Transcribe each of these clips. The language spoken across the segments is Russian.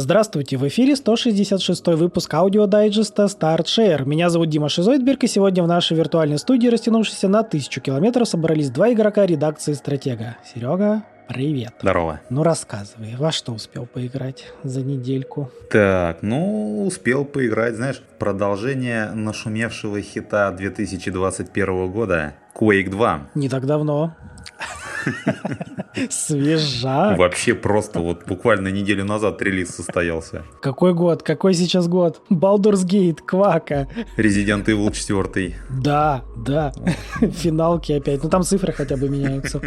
Здравствуйте, в эфире 166 выпуск аудиодайджеста StartShare. Меня зовут Дима Шизойдберг, и сегодня в нашей виртуальной студии, растянувшейся на тысячу километров, собрались два игрока редакции «Стратега». Серега, привет. Здорово. Ну рассказывай, во что успел поиграть за недельку? Так, ну успел поиграть, знаешь, продолжение нашумевшего хита 2021 года Quake 2. Не так давно. Свежа. Вообще просто вот буквально неделю назад релиз состоялся. Какой год? Какой сейчас год? Baldur's Gate, Квака. Resident Evil 4. Да, да. Финалки опять. Ну там цифры хотя бы меняются.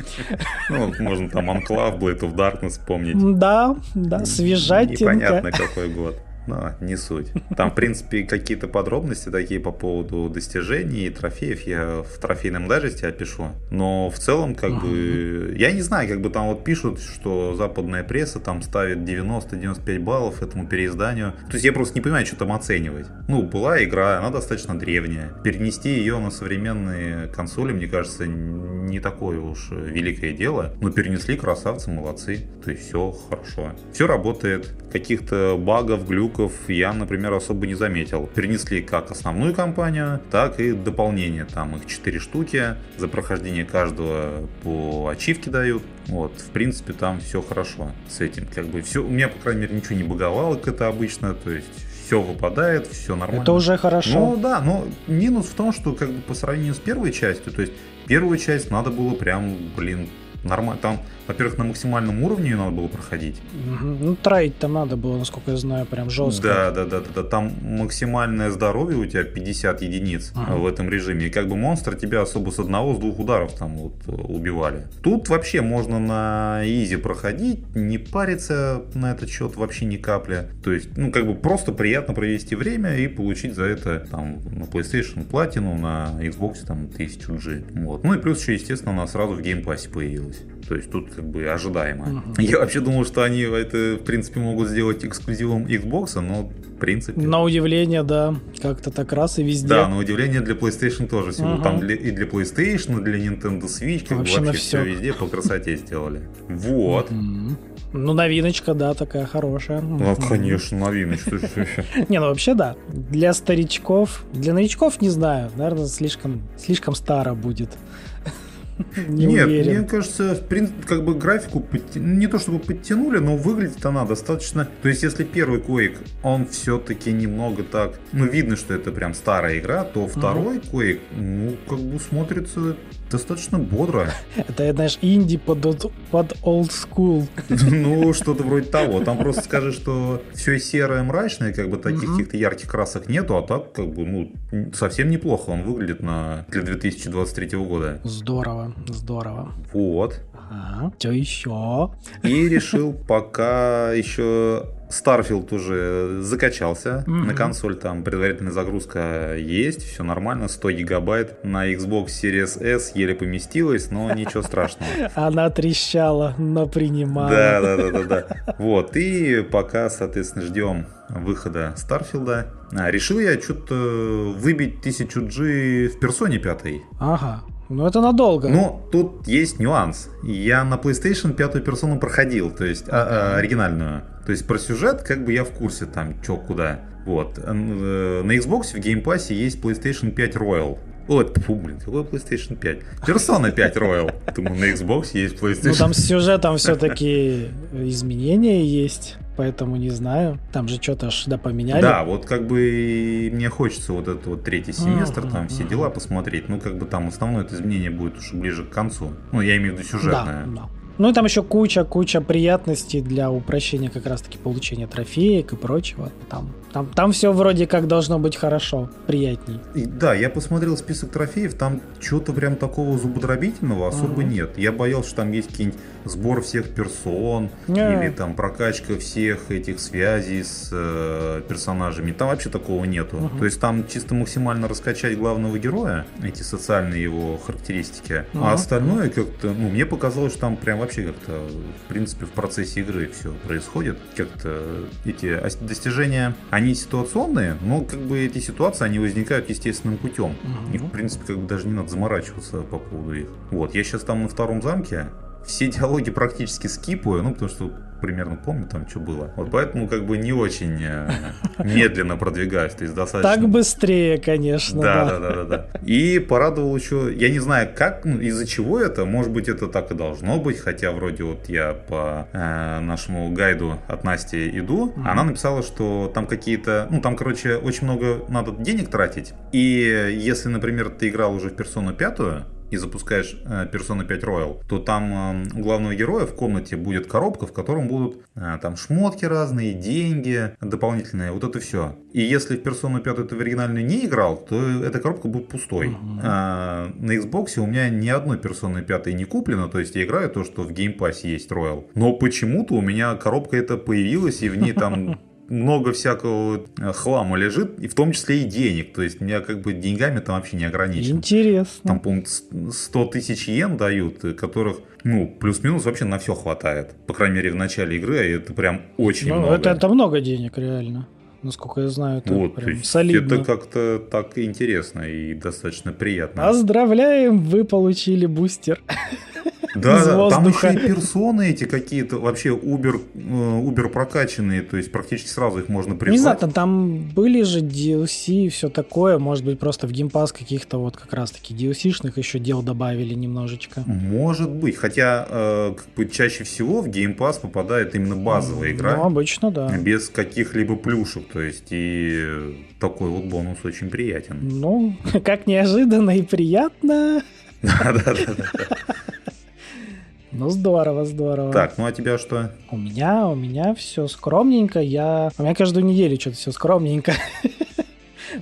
Ну, можно там Enclave, Blade of Darkness вспомнить. Да, да, свежатинка. Непонятно какой год. Но не суть. Там, в принципе, какие-то подробности такие по поводу достижений и трофеев я в трофейном дайджесте опишу. Но в целом, как бы, я не знаю, как бы там вот пишут, что западная пресса там ставит 90-95 баллов этому переизданию. То есть я просто не понимаю, что там оценивать. Ну, была игра, она достаточно древняя. Перенести ее на современные консоли, мне кажется, не такое уж великое дело. Но перенесли, красавцы, молодцы. То есть все хорошо. Все работает. Каких-то багов, глюков глюков я, например, особо не заметил. Перенесли как основную кампанию, так и дополнение. Там их 4 штуки. За прохождение каждого по ачивке дают. Вот, в принципе, там все хорошо с этим. Как бы все, у меня, по крайней мере, ничего не баговало, как это обычно. То есть все выпадает, все нормально. Это уже хорошо. Ну да, но минус в том, что как бы по сравнению с первой частью, то есть первую часть надо было прям, блин, нормально. Там во-первых, на максимальном уровне ее надо было проходить. Ну, траить там надо было, насколько я знаю, прям жестко. Да, да, да, да, да. Там максимальное здоровье у тебя 50 единиц ага. в этом режиме. И как бы монстр тебя особо с одного, с двух ударов там вот э, убивали. Тут вообще можно на easy проходить, не париться на этот счет вообще ни капли. То есть, ну, как бы просто приятно провести время и получить за это там на PlayStation платину, на Xbox там 1000G. Вот. Ну и плюс еще, естественно, она сразу в геймпассе появилась. То есть тут как бы ожидаемо. Uh-huh. Я вообще думал, что они это, в принципе, могут сделать эксклюзивом Xbox, но в принципе... На удивление, да. Как-то так раз и везде. Да, на удивление для PlayStation тоже. Uh-huh. Там для, и для PlayStation, и для Nintendo Switch, как вообще, бы вообще все. везде по красоте сделали. Вот. Uh-huh. Ну, новиночка, да, такая хорошая. Ну, конечно, новиночка. Не, ну вообще да. Для старичков, для новичков не знаю, наверное, слишком, слишком старо будет. Не Нет, уверен. мне кажется, в принципе, как бы графику подти... не то чтобы подтянули, но выглядит она достаточно. То есть, если первый Quake, он все-таки немного так, ну видно, что это прям старая игра, то второй угу. Quake, ну как бы смотрится достаточно бодро. Это, знаешь, инди под, под old school. Ну, что-то вроде того. Там просто скажи, что все серое, мрачное, как бы таких каких-то ярких красок нету, а так, как бы, ну, совсем неплохо он выглядит на для 2023 года. Здорово, здорово. Вот. Ага. Что еще? И решил пока еще Starfield уже закачался mm-hmm. на консоль, там предварительная загрузка есть, все нормально, 100 гигабайт на Xbox Series S еле поместилась, но ничего страшного. Она трещала, но принимала. Да, да, да, да, да. Вот, и пока, соответственно, ждем выхода Старфилда. А, решил я что-то выбить 1000G в персоне пятой. Ага. Ну, это надолго. Ну, тут есть нюанс. Я на PlayStation пятую персону проходил, то есть а, а, оригинальную. То есть про сюжет как бы я в курсе там, чё, куда. Вот. Э, на Xbox в Game Pass есть PlayStation 5 Royal. Вот, фу, блин, какой PlayStation 5? Persona 5 Royal. Думаю, на Xbox есть PlayStation. Ну, там с сюжетом все-таки изменения есть, поэтому не знаю. Там же что-то аж да поменяли. Да, вот как бы мне хочется вот этот вот третий семестр, там все дела посмотреть. Ну, как бы там основное это изменение будет уже ближе к концу. Ну, я имею в виду сюжетное. Да, да. Ну и там еще куча-куча приятностей для упрощения как раз-таки получения трофеек и прочего. Там, там, там все вроде как должно быть хорошо, приятней. И, да, я посмотрел список трофеев, там чего-то прям такого зубодробительного особо угу. нет. Я боялся, что там есть какие-нибудь сбор всех персон не. или там прокачка всех этих связей с э, персонажами. Там вообще такого нету. Угу. То есть там чисто максимально раскачать главного героя, эти социальные его характеристики, угу. а остальное как-то, ну, мне показалось, что там прям вообще как-то, в принципе, в процессе игры все происходит. Как-то эти достижения, они ситуационные, но как бы эти ситуации, они возникают естественным путем. Угу. И, в принципе, как бы даже не надо заморачиваться по поводу их. Вот, я сейчас там на втором замке, все диалоги практически скипаю, ну, потому что примерно помню там, что было. Вот поэтому как бы не очень э, медленно продвигаюсь, то есть достаточно... Так быстрее, конечно. Да, да, да, да, да. И порадовал еще, я не знаю, как, ну, из-за чего это, может быть, это так и должно быть, хотя вроде вот я по э, нашему гайду от Насти иду, mm-hmm. она написала, что там какие-то, ну, там, короче, очень много надо денег тратить, и если, например, ты играл уже в персону пятую, и запускаешь э, Persona 5 Royal, то там э, у главного героя в комнате будет коробка, в котором будут э, там шмотки разные, деньги дополнительные, вот это все. И если в Persona 5 ты в оригинальную не играл, то эта коробка будет пустой. Uh-huh. А, на Xbox у меня ни одной Persona 5 не куплено, то есть я играю то, что в Game Pass есть Royal. Но почему-то у меня коробка эта появилась, и в ней там много всякого э, хлама лежит, и в том числе и денег. То есть меня как бы деньгами там вообще не ограничено. Интересно. Там, по-моему, 100 тысяч йен дают, э, которых ну, плюс-минус вообще на все хватает. По крайней мере, в начале игры это прям очень ну, много. Это, это много денег, реально. Насколько я знаю, это вот, прям солидно. Это как-то так интересно и достаточно приятно. Поздравляем, вы получили бустер. Да, да, там еще и персоны эти какие-то вообще убер, убер прокачанные, то есть практически сразу их можно призвать. Не знаю, там, там были же DLC и все такое, может быть, просто в геймпас каких-то вот как раз-таки DLC-шных еще дел добавили немножечко. Может быть, хотя э, как бы чаще всего в геймпас попадает именно базовая игра. Ну, обычно, да. Без каких-либо плюшек, то есть и такой вот бонус очень приятен. Ну, как неожиданно и приятно. Да, да, да. Ну, здорово, здорово. Так, ну а тебя что? У меня, у меня все скромненько. Я... У меня каждую неделю что-то все скромненько.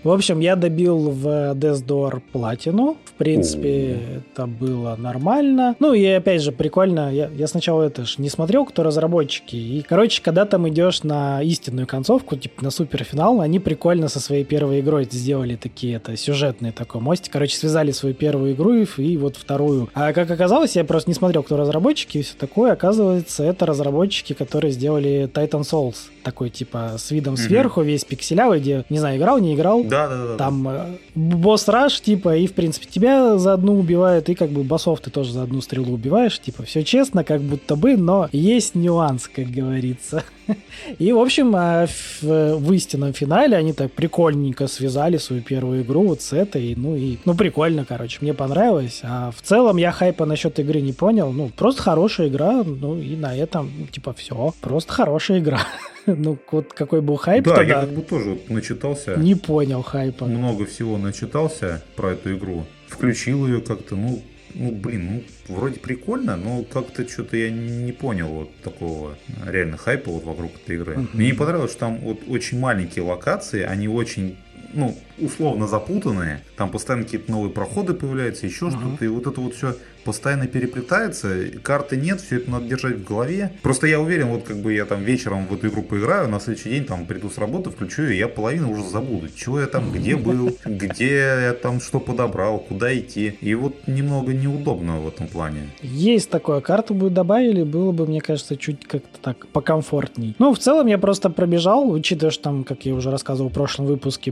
В общем, я добил в Death Door платину. В принципе, это было нормально. Ну и опять же, прикольно. Я, я сначала это ж не смотрел, кто разработчики. И, короче, когда там идешь на истинную концовку, типа на суперфинал, они прикольно со своей первой игрой сделали такие это сюжетные такой мостик. Короче, связали свою первую игру и, и вот вторую. А как оказалось, я просто не смотрел, кто разработчики и все такое. Оказывается, это разработчики, которые сделали Titan Souls. Такой типа с видом сверху, весь пикселявый, где, не знаю, играл, не играл, да, да, да. Там э, босс раш, типа, и, в принципе, тебя за одну убивают, и как бы боссов ты тоже за одну стрелу убиваешь. Типа, все честно, как будто бы, но есть нюанс, как говорится. И, в общем, а, в, в истинном финале они так прикольненько связали свою первую игру вот с этой. Ну, и, ну, прикольно, короче, мне понравилось. А в целом я хайпа насчет игры не понял. Ну, просто хорошая игра, ну, и на этом, типа, все. Просто хорошая игра. Ну, вот какой был хайп Да, тогда. я как бы тоже вот начитался. Не понял хайпа. Много всего начитался про эту игру. Включил ее как-то, ну, ну, блин, ну, вроде прикольно, но как-то что-то я не понял вот такого реально хайпа вот вокруг этой игры. Uh-huh. Мне не понравилось, что там вот очень маленькие локации, они очень ну, условно запутанные. Там постоянно какие-то новые проходы появляются, еще uh-huh. что-то. И вот это вот все постоянно переплетается, карты нет, все это надо держать в голове. Просто я уверен, вот как бы я там вечером в эту игру поиграю, на следующий день там приду с работы, включу ее, я половину уже забуду, чего я там, где был, где я там что подобрал, куда идти. И вот немного неудобно в этом плане. Есть такое, карту бы добавили, было бы, мне кажется, чуть как-то так покомфортней. Ну, в целом я просто пробежал, учитывая, что там, как я уже рассказывал в прошлом выпуске,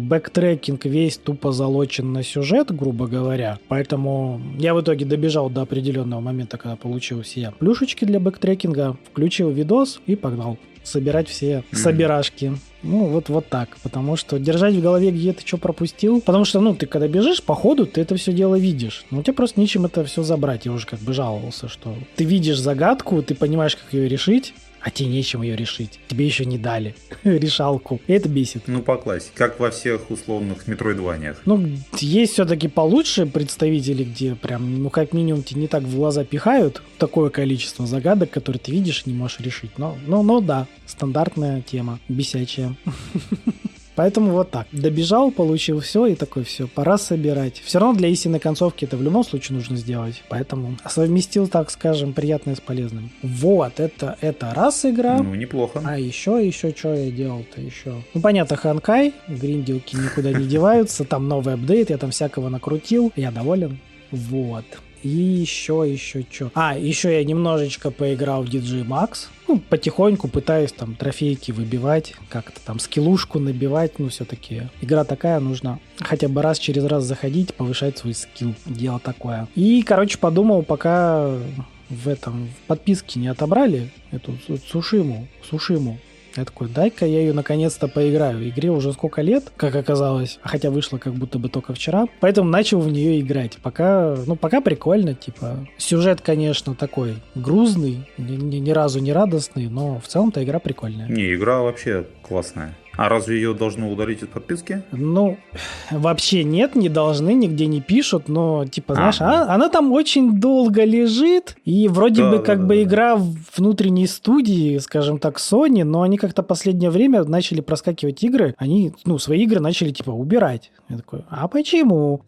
бэктрекинг весь тупо залочен на сюжет, грубо говоря. Поэтому я в итоге добежал до определенного момента, когда получил все плюшечки для бэктрекинга, включил видос и погнал собирать все собирашки. Ну, вот, вот так. Потому что держать в голове, где ты что пропустил. Потому что, ну, ты когда бежишь, по ходу ты это все дело видишь. Но у тебя просто нечем это все забрать. Я уже как бы жаловался, что ты видишь загадку, ты понимаешь, как ее решить, а тебе нечем ее решить. Тебе еще не дали решалку. И это бесит. Ну, по классике. Как во всех условных метроидваниях. Ну, есть все-таки получше представители, где прям, ну, как минимум, тебе не так в глаза пихают такое количество загадок, которые ты видишь и не можешь решить. Но, но, но да, стандартная тема, бесячая. Поэтому вот так. Добежал, получил все и такой, все, пора собирать. Все равно для истинной концовки это в любом случае нужно сделать. Поэтому совместил, так скажем, приятное с полезным. Вот, это, это раз игра. Ну, неплохо. А еще, еще, что я делал-то еще? Ну, понятно, Ханкай, гринделки никуда не деваются, там новый апдейт, я там всякого накрутил, я доволен. Вот. И еще, еще что. А, еще я немножечко поиграл в DJ Max. Ну, потихоньку пытаюсь там трофейки выбивать, как-то там скиллушку набивать. Ну, все-таки игра такая, нужно хотя бы раз через раз заходить, повышать свой скилл. Дело такое. И, короче, подумал, пока в этом в подписке не отобрали эту Сушиму, Сушиму. Я такой, дай-ка я ее наконец-то поиграю. Игре уже сколько лет, как оказалось, хотя вышла как будто бы только вчера. Поэтому начал в нее играть. Пока, ну, пока прикольно, типа. Сюжет, конечно, такой грузный, ни, ни, ни разу не радостный, но в целом-то игра прикольная. Не, игра вообще классная. А разве ее должны удалить из подписки? Ну, вообще нет, не должны, нигде не пишут, но, типа, знаешь, а, она, она там очень долго лежит, и вроде да, бы как да, бы да. игра внутренней студии, скажем так, Sony, но они как-то последнее время начали проскакивать игры, они, ну, свои игры начали, типа, убирать. Я такой, а почему?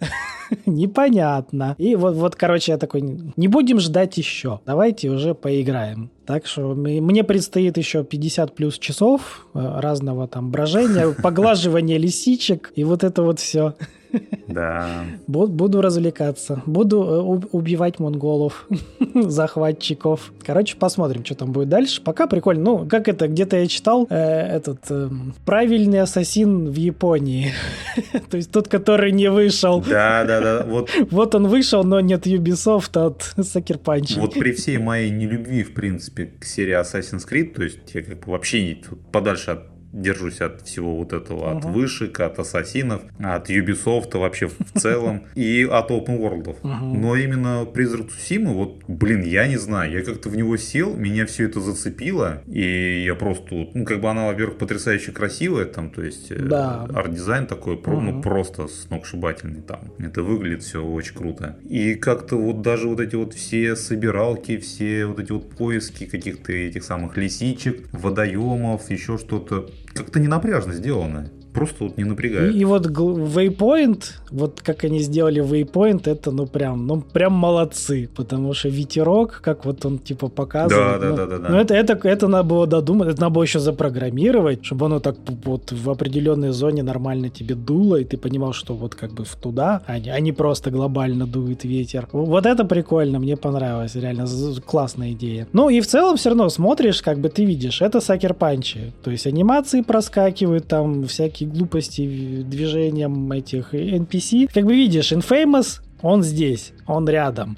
Непонятно. И вот, вот, короче, я такой, не будем ждать еще, давайте уже поиграем. Так что мне предстоит еще 50 плюс часов э, разного там брожения, поглаживания лисичек и вот это вот все. Да. Буду развлекаться. Буду э, убивать монголов, захватчиков. Короче, посмотрим, что там будет дальше. Пока прикольно. Ну, как это, где-то я читал э, этот э, правильный ассасин в Японии. То есть тот, который не вышел. Да, да, да. Вот. вот он вышел, но нет Ubisoft от Sucker Punch. Вот при всей моей нелюбви, в принципе, к серии Assassin's Creed, то есть я как бы вообще подальше от держусь от всего вот этого, uh-huh. от вышек, от ассасинов, от Ubisoft вообще в целом и от open world. Uh-huh. Но именно Призрак Цусимы, вот, блин, я не знаю, я как-то в него сел, меня все это зацепило, и я просто, ну, как бы она, во-первых, потрясающе красивая, там, то есть, э, да. арт-дизайн такой, uh-huh. ну, просто сногсшибательный там. Это выглядит все очень круто. И как-то вот даже вот эти вот все собиралки, все вот эти вот поиски каких-то этих самых лисичек, водоемов, еще что-то, как-то не напряжно сделано. Просто вот не напрягает. И, и вот Waypoint, вот как они сделали Waypoint, это ну прям, ну прям молодцы, потому что ветерок, как вот он типа показывает. Да, ну, да, да, да. Ну это, это, это надо было додумать, это надо было еще запрограммировать, чтобы оно так вот в определенной зоне нормально тебе дуло, и ты понимал, что вот как бы в туда, а не, а не просто глобально дует ветер. Вот это прикольно, мне понравилось, реально классная идея. Ну и в целом все равно смотришь, как бы ты видишь, это сакер панчи, то есть анимации проскакивают, там всякие всякие глупости движением этих NPC. Как бы видишь, Infamous он здесь, он рядом.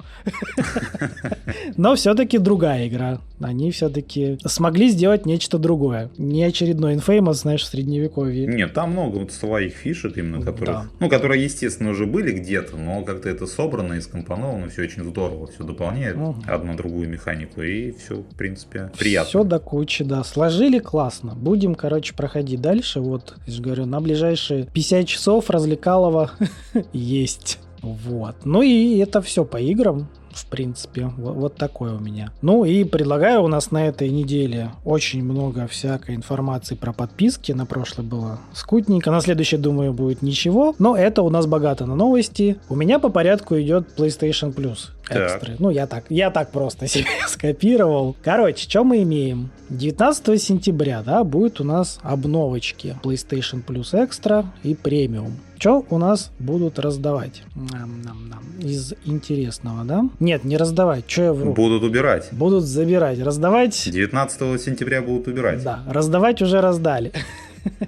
Но все-таки другая игра. Они все-таки смогли сделать нечто другое. Не очередной Infamous, знаешь, в средневековье. Нет, там много вот своих фишек именно, которые, да. ну, которые, естественно, уже были где-то, но как-то это собрано и скомпоновано, все очень здорово, все дополняет угу. одну другую механику, и все, в принципе, приятно. Все до кучи, да. Сложили классно. Будем, короче, проходить дальше. Вот, я же говорю, на ближайшие 50 часов развлекалово есть. Вот. Ну и это все по играм в принципе. Вот, вот такое у меня. Ну и предлагаю у нас на этой неделе очень много всякой информации про подписки. На прошлой было скутненько, на следующей, думаю, будет ничего. Но это у нас богато на новости. У меня по порядку идет PlayStation Plus экстры. Ну, я так, я так просто себе скопировал. Короче, что мы имеем? 19 сентября, да, будет у нас обновочки PlayStation Plus Extra и Premium. Что у нас будут раздавать? Из интересного, да? Нет, не раздавать. Что я вру? Будут убирать. Будут забирать. Раздавать... 19 сентября будут убирать. Да, раздавать уже раздали.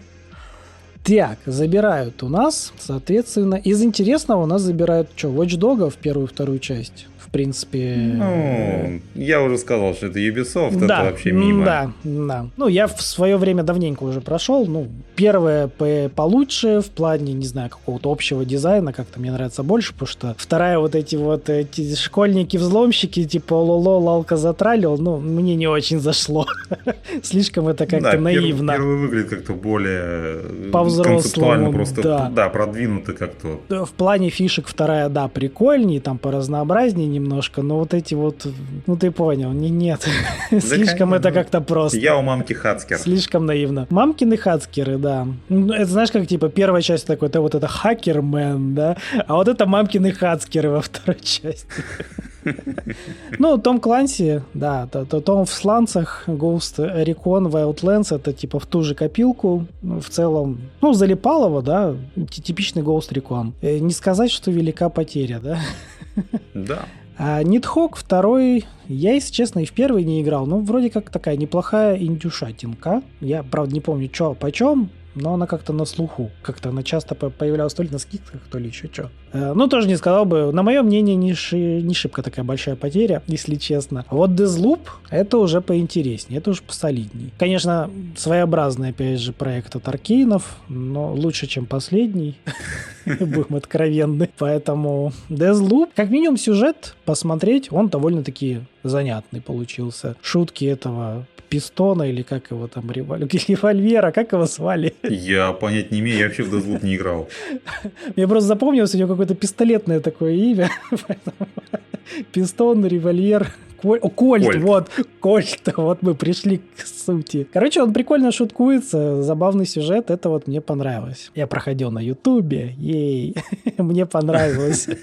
Так, забирают у нас, соответственно, из интересного у нас забирают что, Watch Dogs в первую и вторую часть принципе... Ну, я уже сказал, что это Ubisoft, да, это вообще мимо. Да, да. Ну, я в свое время давненько уже прошел. Ну, первая по получше в плане, не знаю, какого-то общего дизайна, как-то мне нравится больше, потому что вторая вот эти вот эти школьники-взломщики, типа лоло, лалка затралил, ну, мне не очень зашло. Слишком это как-то да, наивно. Первый выглядит как-то более по-взрослому, просто, да. да, продвинуто как-то. В плане фишек вторая, да, прикольнее, там по разнообразнее немножко, но вот эти вот, ну ты понял, не, нет. Слишком это как-то просто. Я у мамки Хацкер. Слишком наивно. Мамкины Хацкеры, да. Ну, это знаешь, как типа первая часть такой, это вот это Хакермен, да, а вот это мамкины Хацкеры во второй части. Ну, Том Кланси, да, то, то Том в сланцах, Ghost Recon, Wildlands, это типа в ту же копилку, в целом, ну, Залипалова, да, типичный Ghost Recon. Э, не сказать, что велика потеря, да? Да. А второй, я, если честно, и в первый не играл, но вроде как такая неплохая индюшатинка. Я, правда, не помню, что почем, но она как-то на слуху. Как-то она часто появлялась то ли на скидках, то ли еще что. Э, ну, тоже не сказал бы, на мое мнение, не, ши, не шибко такая большая потеря, если честно. Вот Deathloop, это уже поинтереснее, это уже посолидней. Конечно, своеобразный, опять же, проект от Аркейнов, но лучше, чем последний. Будем откровенны. Поэтому Deathloop, как минимум сюжет посмотреть, он довольно-таки занятный получился. Шутки этого пистона или как его там, револьвера, как его звали? Я понять не имею, я вообще в Deathloop не играл. Мне просто запомнилось у него какое-то пистолетное такое имя. Пистон, револьвер, Коль... О, Кольт, Кольт, вот, Кольт, вот мы пришли к сути. Короче, он прикольно шуткуется, забавный сюжет, это вот мне понравилось. Я проходил на Ютубе, ей, мне понравилось.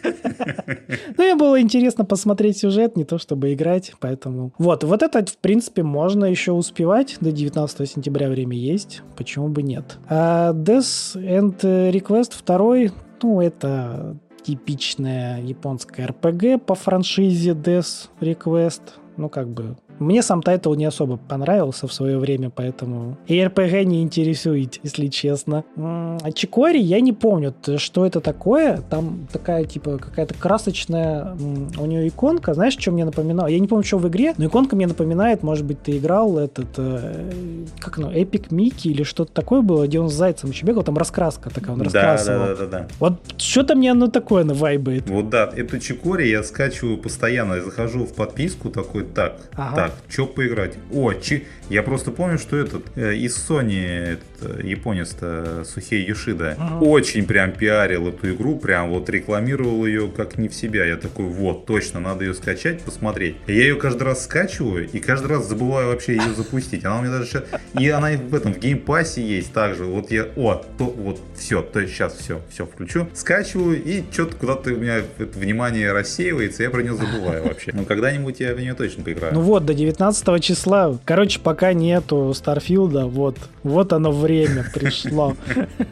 Ну, мне было интересно посмотреть сюжет, не то чтобы играть, поэтому... Вот, вот это, в принципе, можно еще успевать, до 19 сентября время есть, почему бы нет. А Death and Request 2, ну, это типичная японская RPG по франшизе Death Request. Ну, как бы мне сам тайтл не особо понравился в свое время, поэтому и RPG не интересует, если честно. А Chicory я не помню, что это такое. Там такая, типа, какая-то красочная у нее иконка. Знаешь, что мне напоминало? Я не помню, что в игре, но иконка мне напоминает, может быть, ты играл этот, э, как ну, Epic Mickey или что-то такое было, где он с зайцем еще бегал, там раскраска такая, он да, раскрасывал. Да, да, да, да. Вот что-то мне оно такое на вайбает. Вот да, эту Чикори я скачиваю постоянно, я захожу в подписку такой, так, ага. так, что поиграть? О, чи... я просто помню, что этот э, из Sony этот, э, японец-то Сухей Юшида ага. очень прям пиарил эту игру, прям вот рекламировал ее как не в себя. Я такой, вот, точно, надо ее скачать, посмотреть. Я ее каждый раз скачиваю и каждый раз забываю вообще ее запустить. Она у меня даже сейчас... И она в этом, в Game Pass е есть также. Вот я, о, то, вот, все, то есть сейчас все, все включу. Скачиваю и что-то куда-то у меня это внимание рассеивается, я про нее забываю вообще. Но когда-нибудь я в нее точно поиграю. Ну вот, до 19 числа. Короче, пока нету Starfield а, вот, вот оно время пришло.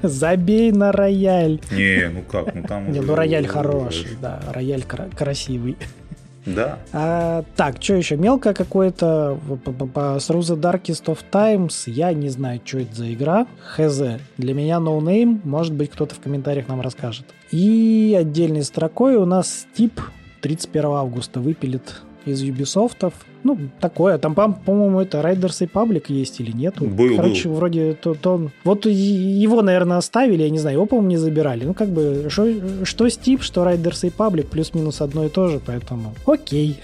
Забей на рояль. Не, ну как, ну там... Не, ну рояль хороший, да, рояль красивый. Да. А, так, что еще? Мелкое какое-то с Ruse Darkest of Times. Я не знаю, что это за игра. Хз. Для меня no name. Может быть, кто-то в комментариях нам расскажет. И отдельной строкой у нас тип 31 августа выпилит из Ubisoft. Ну, такое. Там, по-моему, это Riders Republic есть или нет? Был, Короче, был. вроде то, то Вот его, наверное, оставили, я не знаю, его, по-моему, не забирали. Ну, как бы, что, что Steep, что Riders Republic, плюс-минус одно и то же, поэтому окей.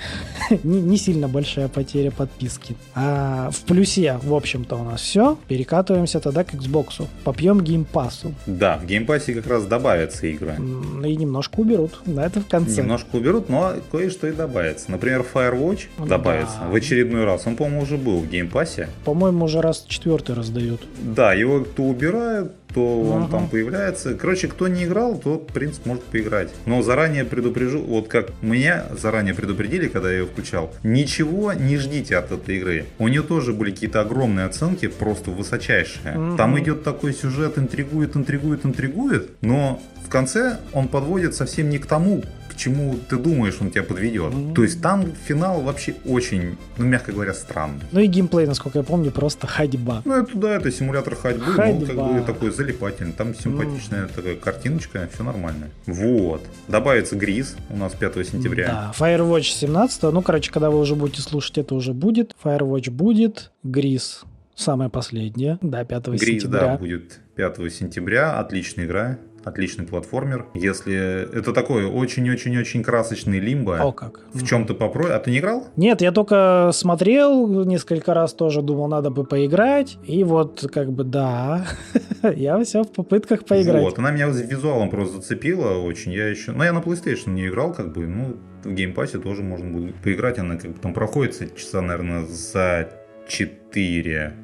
не, не сильно большая потеря подписки. А в плюсе, в общем-то, у нас все. Перекатываемся тогда к Xbox. Попьем Game Pass у. Да, в Game Pass е как раз добавятся игры. И немножко уберут. На это в конце. Немножко уберут, но кое-что и добавится. Например, Firewatch добавится появится. В очередной раз. Он, по-моему, уже был в Game Pass е. По-моему, уже раз четвертый раздают. Да, его то убирают, то он ага. там появляется. Короче, кто не играл, тот, в принципе, может поиграть. Но заранее предупрежу, вот как меня заранее предупредили, когда я ее включал, ничего не ждите от этой игры. У нее тоже были какие-то огромные оценки, просто высочайшие. Ага. Там идет такой сюжет, интригует, интригует, интригует, но в конце он подводит совсем не к тому, к чему ты думаешь, он тебя подведет. Mm-hmm. То есть там финал вообще очень, ну, мягко говоря, странный. Ну и геймплей, насколько я помню, просто ходьба. Ну, это да, это симулятор ходьбы, ходьба. но как бы такой залипательный. Там симпатичная mm. такая картиночка, все нормально. Вот. Добавится Гриз у нас 5 сентября. Да, Firewatch 17. Ну, короче, когда вы уже будете слушать, это уже будет. Firewatch будет. Гриз самое последнее, да, 5 Гриз, сентября. Гриз, да, будет 5 сентября. Отличная игра отличный платформер. Если это такой очень-очень-очень красочный Limbo. О, как. В чем-то попро... А ты не играл? Нет, я только смотрел несколько раз тоже, думал, надо бы поиграть. И вот, как бы, да, я все в попытках поиграть. Вот, она меня визуалом просто зацепила очень. Я еще... Ну, я на PlayStation не играл, как бы, ну, в Game Pass е тоже можно будет поиграть. Она как бы там проходится часа, наверное, за 4,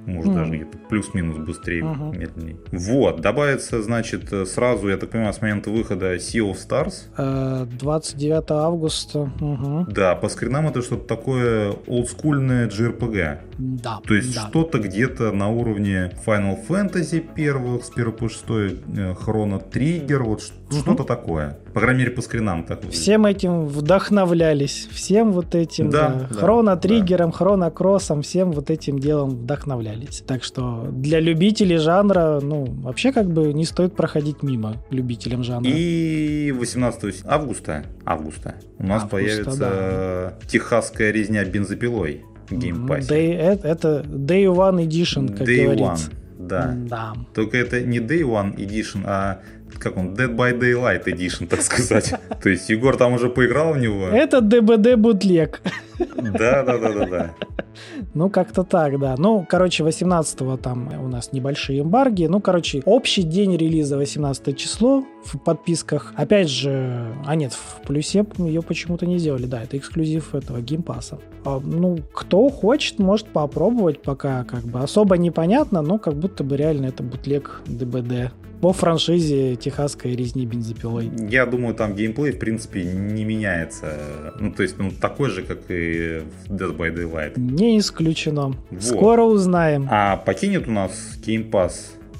может mm. даже где-то плюс-минус быстрее, uh-huh. медленнее. Вот, добавится, значит, сразу, я так понимаю, с момента выхода Sea of Stars. 29 э, августа. Uh-huh. Да, по скринам это что-то такое олдскульное JRPG. Да. То есть да. что-то где-то на уровне Final Fantasy первых, с 1 по 6, Chrono Trigger, вот uh-huh. что-то такое. По крайней мере, по скринам так Всем этим вдохновлялись, всем вот этим, да, да, да. Хроно Триггером, да. Хроно Кроссом, всем вот этим делом целом вдохновлялись. Так что для любителей жанра, ну, вообще как бы не стоит проходить мимо любителям жанра. И 18 августа, августа у нас августа, появится да. техасская резня бензопилой Game Pass е. Day, это, это Day One Edition, как Day говорится. One. Да. да. Только это не Day One Edition, а как он, Dead by Daylight Edition, так сказать. То есть Егор там уже поиграл в него. Это ДБД бутлег. Да, да, да, да, да. Ну, как-то так, да. Ну, короче, 18-го там у нас небольшие эмбарги. Ну, короче, общий день релиза 18 число в подписках. Опять же, а нет, в плюсе ее почему-то не сделали. Да, это эксклюзив этого Game Pass а. А, ну, кто хочет, может попробовать, пока как бы особо непонятно, но как будто бы реально это бутлег ДБД по франшизе техасской резни бензопилой. Я думаю, там геймплей, в принципе, не меняется. Ну, то есть, он такой же, как и в Dead by Daylight. Не исключено. Вот. Скоро узнаем. А покинет у нас Game Pass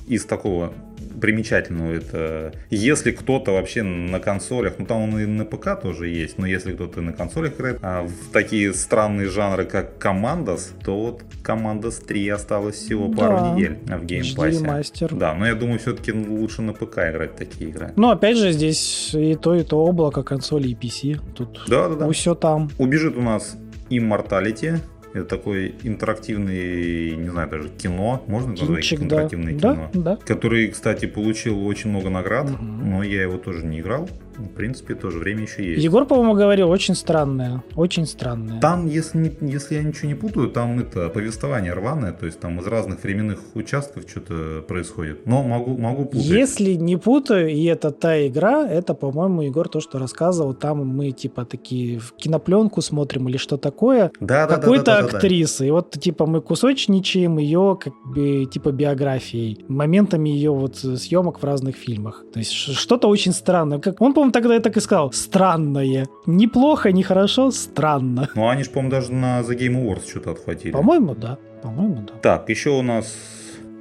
из такого примечательного это если кто-то вообще на консолях, ну там он и на ПК тоже есть, но если кто-то на консолях играет, а в такие странные жанры, как Commandos, то вот Commandos 3 осталось всего да. пару недель в Game Pass е. мастер. Да, но я думаю, все-таки лучше на ПК играть такие игры. Ну, опять же, здесь и то, и то облако консоли и PC. Тут да, да, да. все там. Убежит у нас Immortality, это такой интерактивный, не знаю, даже кино, можно назвать Кинчик, интерактивное да. кино? Да, да. Который, кстати, получил очень много наград, угу. но я его тоже не играл в принципе, тоже время еще есть. Егор, по-моему, говорил, очень странное. Очень странное. Там, если, если я ничего не путаю, там это повествование рваное, то есть там из разных временных участков что-то происходит. Но могу, могу путать. Если не путаю, и это та игра, это, по-моему, Егор то, что рассказывал, там мы типа такие в кинопленку смотрим или что такое. Да, да, Какой-то да, да, да, актрисы. Да, да. И вот типа мы кусочничаем ее как бы типа биографией, моментами ее вот съемок в разных фильмах. То есть что-то очень странное. Как он, по-моему, тогда я так и сказал. Странное. Неплохо, не хорошо, странно. Ну, они же, по-моему, даже на The Game Awards что-то отхватили. По-моему, да. По-моему, да. Так, еще у нас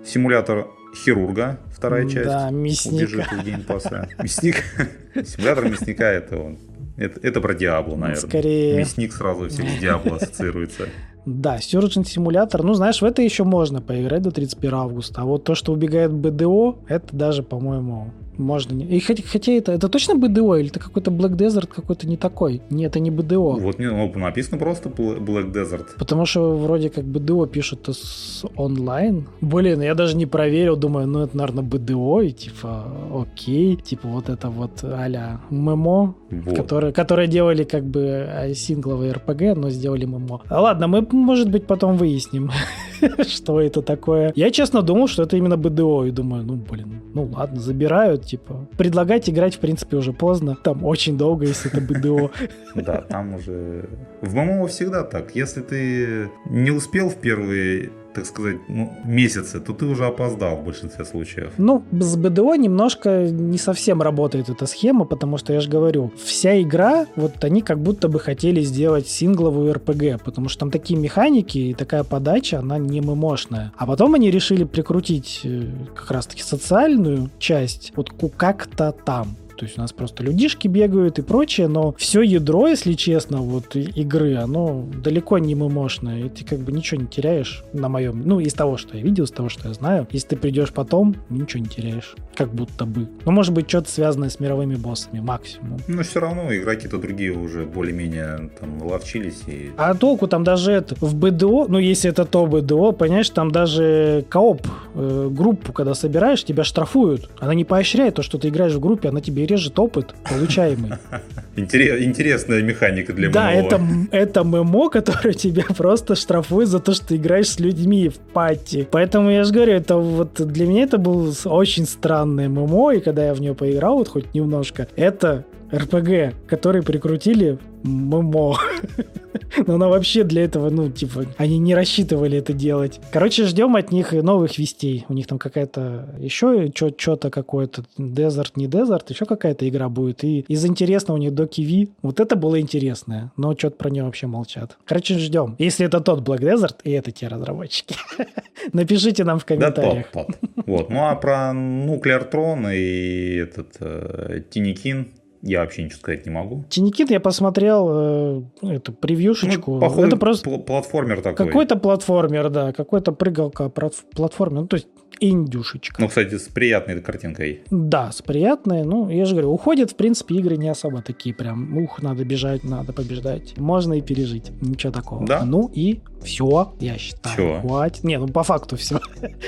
симулятор хирурга, вторая часть. Да, мясника. Убежит из Game Pass а. Мясник. Симулятор мясника это он. Это, это про Diablo, наверное. Скорее. Мясник сразу все с Diablo ассоциируется. Да, Surgeon Simulator, ну, знаешь, в это еще можно поиграть до 31 августа. А вот то, что убегает БДО, это даже, по-моему, можно. И хотя, это, это точно БДО или это какой-то Black Desert какой-то не такой? Нет, это не БДО. Вот ну, написано просто Black Desert. Потому что вроде как БДО пишут с онлайн. Блин, я даже не проверил, думаю, ну это, наверное, БДО, и типа, окей, типа вот это вот а-ля ММО, вот. которые, которые делали как бы э, сингловый РПГ, но сделали ММО. Ладно, мы, может быть, потом выясним, что это такое. Я, честно, думал, что это именно БДО, и думаю, ну, блин, ну ладно, забирают, типа. Предлагать играть, в принципе, уже поздно. Там очень долго, если это БДО. Да, там уже... В ММО всегда так. Если ты не успел в первые так сказать, ну, месяцы, то ты уже опоздал в большинстве случаев. Ну, с БДО немножко не совсем работает эта схема, потому что я же говорю, вся игра, вот они как будто бы хотели сделать сингловую РПГ, потому что там такие механики и такая подача, она не мымошная. А потом они решили прикрутить э, как раз-таки социальную часть, вот как-то там. То есть у нас просто людишки бегают и прочее, но все ядро, если честно, вот игры, оно далеко не мымошное. И ты как бы ничего не теряешь на моем, ну, из того, что я видел, из того, что я знаю. Если ты придешь потом, ничего не теряешь. Как будто бы. Ну, может быть, что-то связанное с мировыми боссами, максимум. Но все равно игроки-то другие уже более-менее там ловчились. И... А толку там даже это, в БДО, ну, если это то БДО, понимаешь, там даже кооп э, группу, когда собираешь, тебя штрафуют. Она не поощряет то, что ты играешь в группе, она тебе режет опыт получаемый. Интересная механика для ММО. Да, это, это ММО, которое тебя просто штрафует за то, что ты играешь с людьми в пати. Поэтому я же говорю, это вот для меня это был очень странный ММО, и когда я в нее поиграл, вот хоть немножко, это РПГ, который прикрутили ММО. Но она вообще для этого, ну, типа, они не рассчитывали это делать. Короче, ждем от них новых вестей. У них там какая-то еще что-то какое-то, Desert, не Desert, еще какая-то игра будет. И из интересного у них Доки Ви. Вот это было интересное, но что-то про нее вообще молчат. Короче, ждем. Если это тот Black Desert, и это те разработчики. Напишите нам в комментариях. Да, тот, тот. Вот. Ну, а про Nuclear Throne и этот э, Тиникин я вообще ничего сказать не могу. Тинькит я посмотрел э, эту превьюшечку. Ну, походу, это просто пл- платформер такой. какой-то платформер, да, какой-то прыгалка плат- платформер, ну, то есть индюшечка. Ну, кстати, с приятной картинкой. Да, с приятной. Ну, я же говорю, уходят, в принципе, игры не особо такие прям, ух, надо бежать, надо побеждать. Можно и пережить. Ничего такого. Да. Ну и все, я считаю. Всё. Хватит. Не, ну по факту все.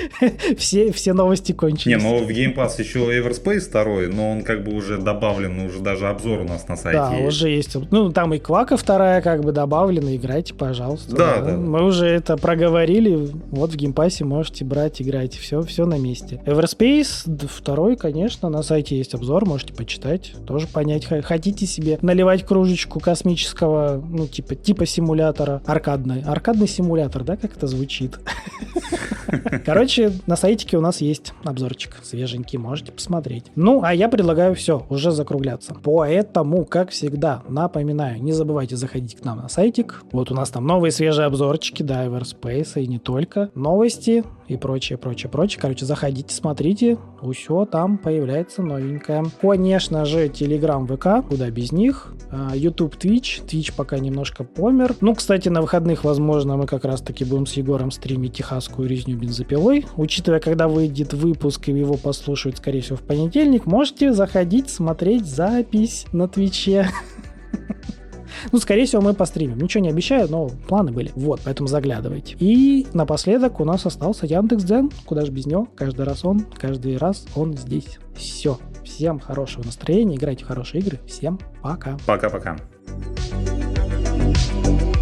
все, все новости Не, кончились. ну в Game Pass еще Everspace второй, но он как бы уже добавлен, уже даже обзор у нас на сайте Да, есть. уже есть. Ну, там и Квака вторая как бы добавлена. Играйте, пожалуйста. Да, да. Мы уже это проговорили. Вот в Game Pass е можете брать, играйте. Все, все на месте. Everspace второй, конечно, на сайте есть обзор, можете почитать, тоже понять. Хотите себе наливать кружечку космического, ну, типа, типа симулятора, аркадный. Аркадный симулятор, да, как это звучит? Короче, на сайтике у нас есть обзорчик свеженький, можете посмотреть. Ну, а я предлагаю все, уже закругляться. Поэтому, как всегда, напоминаю, не забывайте заходить к нам на сайтик. Вот у нас там новые свежие обзорчики, да, Everspace и не только. Новости и прочее, прочее, прочее. Короче, заходите, смотрите, все там появляется новенькое. Конечно же, Telegram, ВК, куда без них. А, YouTube, Twitch. Twitch пока немножко помер. Ну, кстати, на выходных, возможно, мы как раз-таки будем с Егором стримить техасскую резню бензопилой. Учитывая, когда выйдет выпуск и его послушают, скорее всего, в понедельник, можете заходить, смотреть запись на Твиче. Ну, скорее всего, мы постримим. Ничего не обещаю, но планы были. Вот, поэтому заглядывайте. И напоследок у нас остался Яндекс.Дзен. Куда же без него? Каждый раз он, каждый раз он здесь. Все. Всем хорошего настроения, играйте в хорошие игры. Всем пока. Пока-пока. Thank